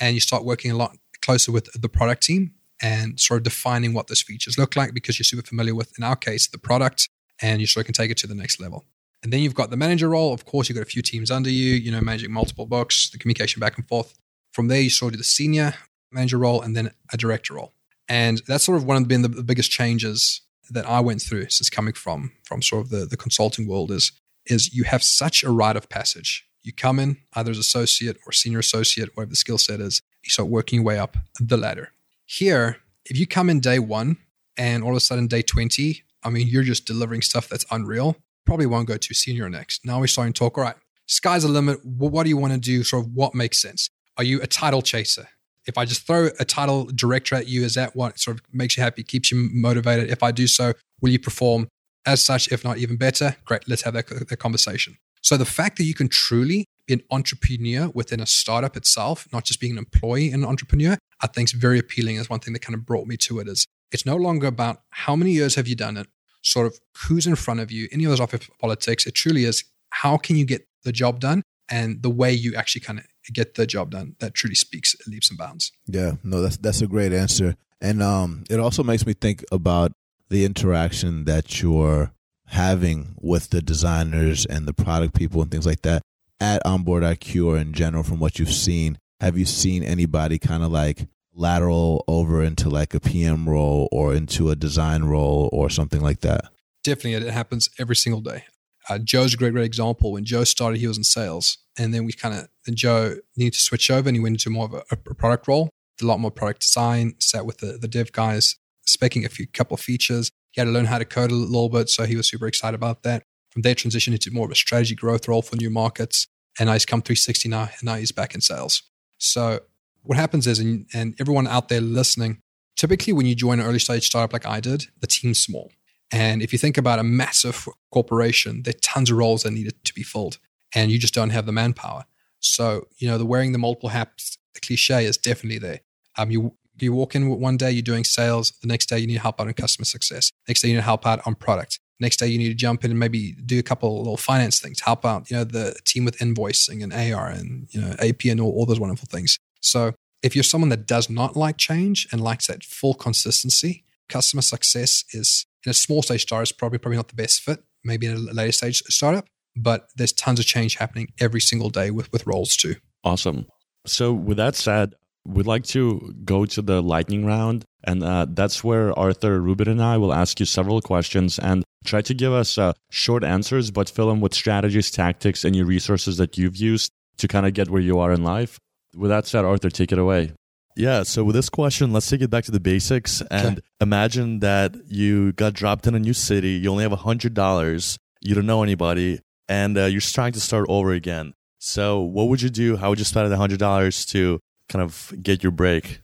Speaker 5: and you start working a lot closer with the product team and sort of defining what those features look like because you're super familiar with, in our case, the product, and you sort of can take it to the next level. And then you've got the manager role. Of course, you've got a few teams under you, you know, managing multiple books, the communication back and forth. From there, you sort of do the senior manager role and then a director role. And that's sort of one of been the, the biggest changes that I went through since coming from from sort of the, the consulting world is is you have such a rite of passage. You come in either as associate or senior associate, whatever the skill set is, you start working your way up the ladder. Here, if you come in day one and all of a sudden day 20, I mean, you're just delivering stuff that's unreal, probably won't go to senior next. Now we're starting to talk, all right, sky's the limit. What do you want to do? Sort of what makes sense? Are you a title chaser? If I just throw a title director at you, is that what sort of makes you happy, keeps you motivated? If I do so, will you perform as such, if not even better? Great, let's have that, that conversation. So the fact that you can truly be an entrepreneur within a startup itself, not just being an employee and an entrepreneur, I think is very appealing as one thing that kind of brought me to it is it's no longer about how many years have you done it, sort of who's in front of you, any of those office politics. It truly is how can you get the job done and the way you actually kind of get the job done that truly speaks leaps and bounds.
Speaker 3: Yeah, no, that's that's a great answer, and um, it also makes me think about the interaction that you're having with the designers and the product people and things like that at Onboard IQ or in general from what you've seen. Have you seen anybody kind of like lateral over into like a PM role or into a design role or something like that?
Speaker 5: Definitely, it happens every single day. Uh, Joe's a great, great example. When Joe started, he was in sales, and then we kind of Joe needed to switch over, and he went into more of a, a product role. A lot more product design, sat with the, the dev guys, speccing a few couple of features. He had to learn how to code a little bit, so he was super excited about that. From there, transitioned into more of a strategy growth role for new markets, and now he's come 360 now, and now he's back in sales. So what happens is, and, and everyone out there listening, typically when you join an early stage startup like I did, the team's small. And if you think about a massive corporation, there are tons of roles that needed to be filled, and you just don't have the manpower. So, you know, the wearing the multiple hats, the cliche is definitely there. Um, you you walk in one day, you're doing sales. The next day, you need to help out on customer success. Next day, you need to help out on product. Next day, you need to jump in and maybe do a couple little finance things, help out, you know, the team with invoicing and AR and, you know, AP and all, all those wonderful things. So if you're someone that does not like change and likes that full consistency, customer success is in a small stage startup is probably probably not the best fit. Maybe in a later stage startup, but there's tons of change happening every single day with with roles too.
Speaker 1: Awesome. So with that said, we'd like to go to the lightning round, and uh, that's where Artur Rubin and I will ask you several questions and try to give us uh, short answers, but fill them with strategies, tactics, and your resources that you've used to kind of get where you are in life. With that said, Artur, take it away.
Speaker 4: Yeah, so with this question, let's take it back to the basics and
Speaker 3: Okay.
Speaker 4: imagine that you got dropped in a new city, you only have $100, you don't know anybody, and uh, you're trying to start over again. So, what would you do? How would you spend the $100 to kind of get your break?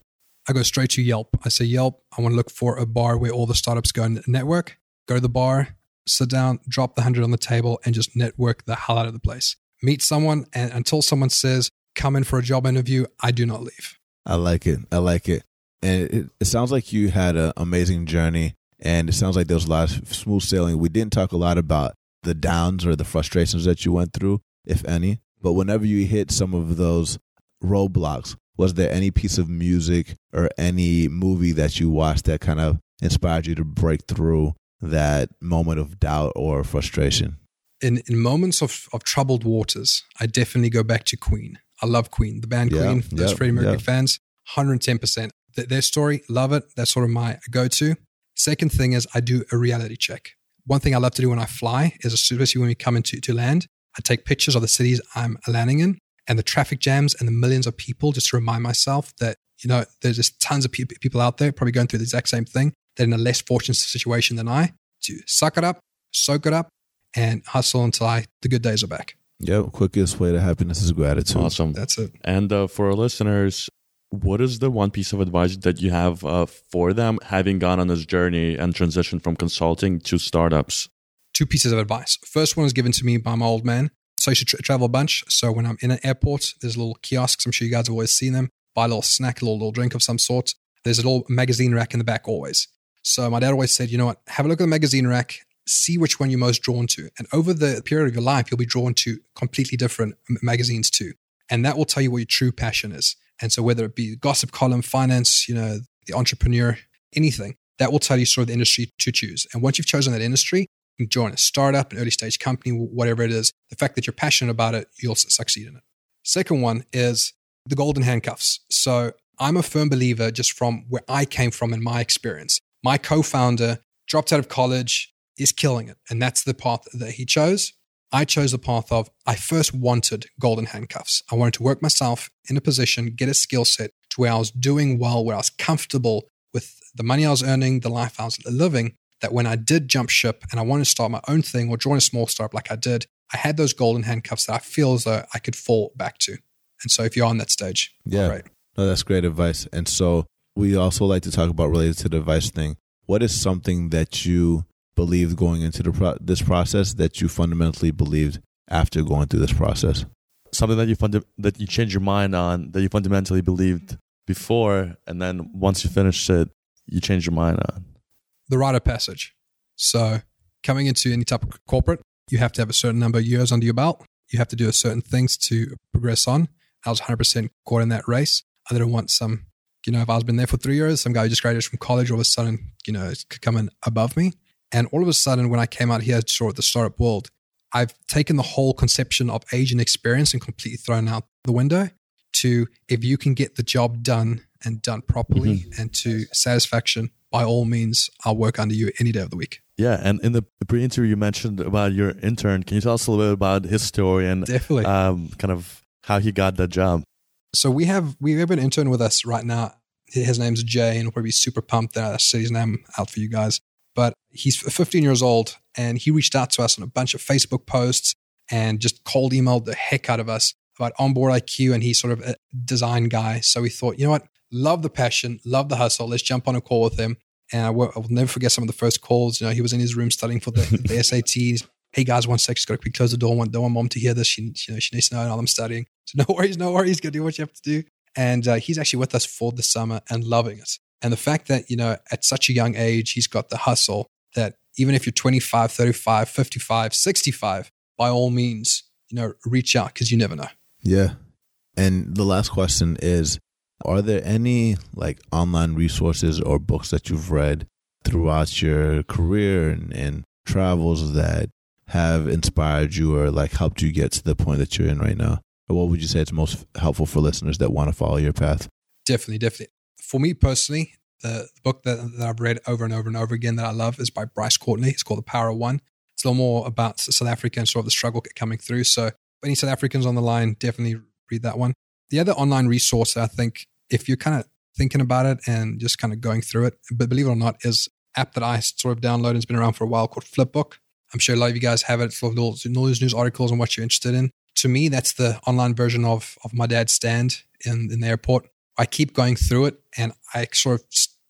Speaker 5: I go straight to Yelp. I say, Yelp, I want to look for a bar where all the startups go and network. Go to the bar, sit down, drop the 100 on the table, and just network the hell out of the place. Meet someone, and until someone says, come in for a job interview, I do not leave.
Speaker 3: I like it. I like it. And it, it sounds like you had an amazing journey, and it sounds like there was a lot of smooth sailing. We didn't talk a lot about the downs or the frustrations that you went through, if any. But whenever you hit some of those roadblocks, was there any piece of music or any movie that you watched that kind of inspired you to break through that moment of doubt or frustration?
Speaker 5: In, in moments of, of troubled waters, I definitely go back to Queen. I love Queen, the band
Speaker 3: Yeah,
Speaker 5: Queen. Those
Speaker 3: yeah,
Speaker 5: Freddie Mercury
Speaker 3: yeah.
Speaker 5: fans, 110%. Th- their story, love it. That's sort of my go to. Second thing is I do a reality check. One thing I love to do when I fly is, especially when we come into to land, I take pictures of the cities I'm landing in and the traffic jams and the millions of people just to remind myself that, you know, there's just tons of pe- people out there probably going through the exact same thing. They're in a less fortunate situation than I to suck it up, soak it up, and hustle until I, the good days are back.
Speaker 3: Yep. Quickest way to happiness is gratitude.
Speaker 1: Awesome.
Speaker 5: That's it.
Speaker 1: And uh, for our listeners, what is the one piece of advice that you have uh, for them having gone on this journey and transitioned from consulting to startups?
Speaker 5: two pieces of advice. First one was given to me by my old man. So I should tra- travel a bunch. So when I'm in an airport, there's little kiosks. I'm sure you guys have always seen them. buy a little snack, a little, little drink of some sort. There's a little magazine rack in the back always. So my dad always said, you know what, have a look at the magazine rack, see which one you're most drawn to. And over the period of your life, you'll be drawn to completely different magazines too. And that will tell you what your true passion is. And so whether it be gossip column, finance, you know, the entrepreneur, anything, that will tell you sort of the industry to choose. And once you've chosen that industry, join a startup, an early stage company, whatever it is. The fact that you're passionate about it, you'll succeed in it. Second one is the golden handcuffs. So I'm a firm believer just from where I came from in my experience. My co founder dropped out of college, is killing it. And that's the path that he chose. I chose the path of I first wanted golden handcuffs. I wanted to work myself in a position, get a skill set to where I was doing well, where I was comfortable with the money I was earning, the life I was living, that when I did jump ship and I wanted to start my own thing or join a small startup like I did, I had those golden handcuffs that I feel as though I could fall back to. And so if you're on that stage,
Speaker 3: yeah, right. No, that's great advice. And so we also like to talk about related to the advice thing. What is something that you believed going into the pro- this process that you fundamentally believed after going through this process?
Speaker 4: Something that you funda- that you changed your mind on that you fundamentally believed before, and then once you finished it, you changed your mind on.
Speaker 5: The rite of passage. So coming into any type of corporate, you have to have a certain number of years under your belt. You have to do a certain things to progress on. I was 100% caught in that race. I didn't want some, you know, if I was been there for three years, some guy who just graduated from college all of a sudden, you know, coming above me. And all of a sudden, when I came out here to the startup world, I've taken the whole conception of age and experience and completely thrown out the window to if you can get the job done and done properly mm-hmm. and to satisfaction, by all means, I'll work under you any day of the week.
Speaker 4: Yeah, and in the pre-interview, you mentioned about your intern. Can you tell us a little bit about his story and
Speaker 5: definitely
Speaker 4: um, kind of how he got that job?
Speaker 5: So we have we have an intern with us right now. His name's Jay, and we'll probably be super pumped that I say his name out for you guys but he's 15 years old and he reached out to us on a bunch of Facebook posts and just cold emailed the heck out of us about onboard IQ. And he's sort of a design guy. So we thought, you know what? Love the passion, love the hustle. Let's jump on a call with him. And I will, I will never forget some of the first calls. You know, he was in his room studying for the, the SATs. Hey guys, one sec, just got to quick close the door. don't want mom to hear this. She, you know, she needs to know I'm studying. So no worries, no worries. Go do what you have to do. And uh, he's actually with us for the summer and loving it. And the fact that, you know, at such a young age, he's got the hustle that even if you're 25, 35, 55, 65, by all means, you know, reach out because you never know.
Speaker 3: Yeah. And the last question is Are there any like online resources or books that you've read throughout your career and, and travels that have inspired you or like helped you get to the point that you're in right now? Or what would you say is most helpful for listeners that want to follow your path?
Speaker 5: Definitely, definitely for me personally, the, the book that, that, I've read over and over and over again that I love is by Bryce Courtenay. It's called The Power of One. It's a little more about South Africa and sort of the struggle coming through. So, any South Africans on the line, definitely read that one. The other online resource, I think, if you're kind of thinking about it and just kind of going through it, but believe it or not, is app that I sort of downloaded. It's been around for a while called Flipboard. I'm sure a lot of you guys have it for all those news articles and what you're interested in. To me, that's the online version of of my dad's stand in, in the airport. I keep going through it and I sort of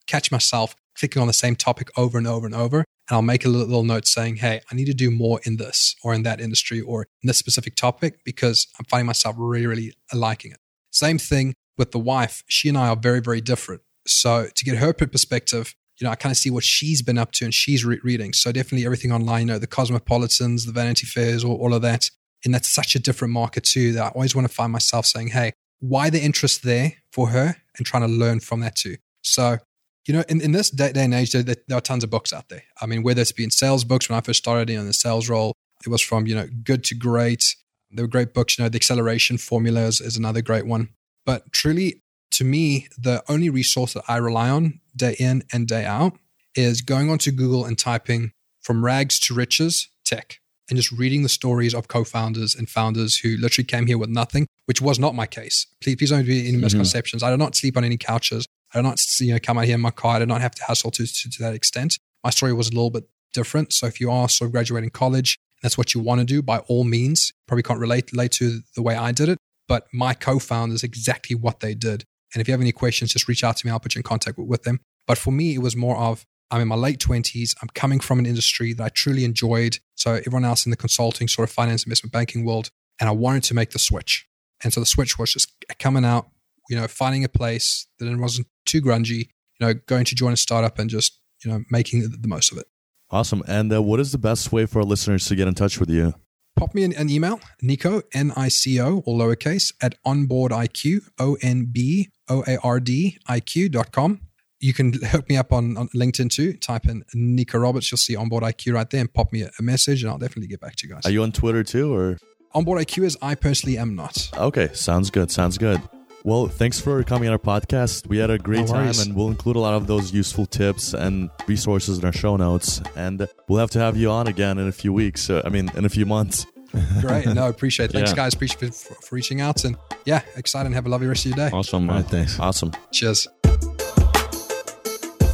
Speaker 5: catch myself clicking on the same topic over and over and over. And I'll make a little, little note saying, hey, I need to do more in this or in that industry or in this specific topic because I'm finding myself really, really liking it. Same thing with the wife. She and I are very, very different. So to get her perspective, you know, I kind of see what she's been up to and she's re- reading. So definitely everything online, you know, the Cosmopolitans, the Vanity Fairs, all, all of that. And that's such a different market too that I always want to find myself saying, hey, why the interest there for her and trying to learn from that too. So, you know, in, in this day, day and age, there, there, are tons of books out there. I mean, whether it's been sales books when I first started in the sales role, it was from, you know, good to great. There were great books, you know, the acceleration formula is, is another great one. But truly, to me, the only resource that I rely on day in and day out is going onto Google and typing from rags to riches tech and just reading the stories of co-founders and founders who literally came here with nothing, which was not my case. Please, please don't be any mm-hmm. misconceptions. I did not sleep on any couches. I did not you know, come out here in my car. I did not have to hustle to, to, to that extent. My story was a little bit different. So if you are sort of graduating college, that's what you want to do, by all means. Probably can't relate, relate to the way I did it, but my co-founders exactly what they did. And if you have any questions, just reach out to me. I'll put you in contact with, with them. But for me, it was more of I'm in my late 20s. I'm coming from an industry that I truly enjoyed. So everyone else in the consulting, sort of finance, investment banking world. And I wanted to make the switch. And so the switch was just coming out, you know, finding a place that wasn't too grungy, you know, going to join a startup and just, you know, making the most of it.
Speaker 4: Awesome. And uh, what is the best way for our listeners to get in touch with you?
Speaker 5: Pop me an, an email, Nico, N I C O, all lowercase, at onboardiq, O N B O A R D I Q dot com. You can hook me up on, on LinkedIn too. Type in Nico Roberts. You'll see Onboard IQ right there and pop me a, a message and I'll definitely get back to you guys.
Speaker 4: Are you on Twitter too or?
Speaker 5: Onboard IQ is I personally am not.
Speaker 4: Okay, sounds good. Sounds good. Well, thanks for coming on our podcast. We had a great
Speaker 5: No
Speaker 4: time and we'll include a lot of those useful tips and resources in our show notes. And we'll have to have you on again in a few weeks. Uh, I mean, in a few months.
Speaker 5: Great. No, appreciate it. Thanks,
Speaker 1: Yeah.
Speaker 5: guys. Appreciate for, for reaching out. And yeah, excited and have a lovely rest of your day.
Speaker 1: Awesome.
Speaker 3: All
Speaker 1: man.
Speaker 3: right, thanks.
Speaker 4: Awesome.
Speaker 5: Cheers.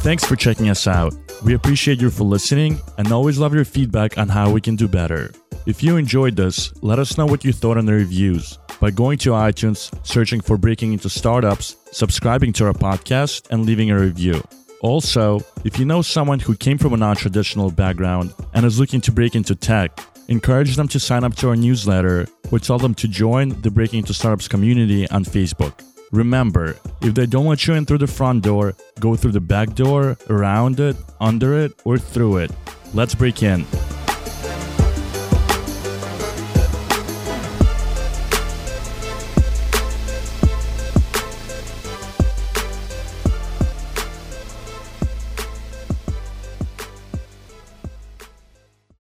Speaker 1: Thanks for checking us out. We appreciate you for listening and always love your feedback on how we can do better. If you enjoyed this, let us know what you thought in the reviews by going to iTunes, searching for Breaking Into Startups, subscribing to our podcast, and leaving a review. Also, if you know someone who came from a non traditional background and is looking to break into tech, encourage them to sign up to our newsletter or tell them to join the Breaking Into Startups community on Facebook. Remember, if they don't let you in through the front door, go through the back door, around it, under it, or through it. Let's break in.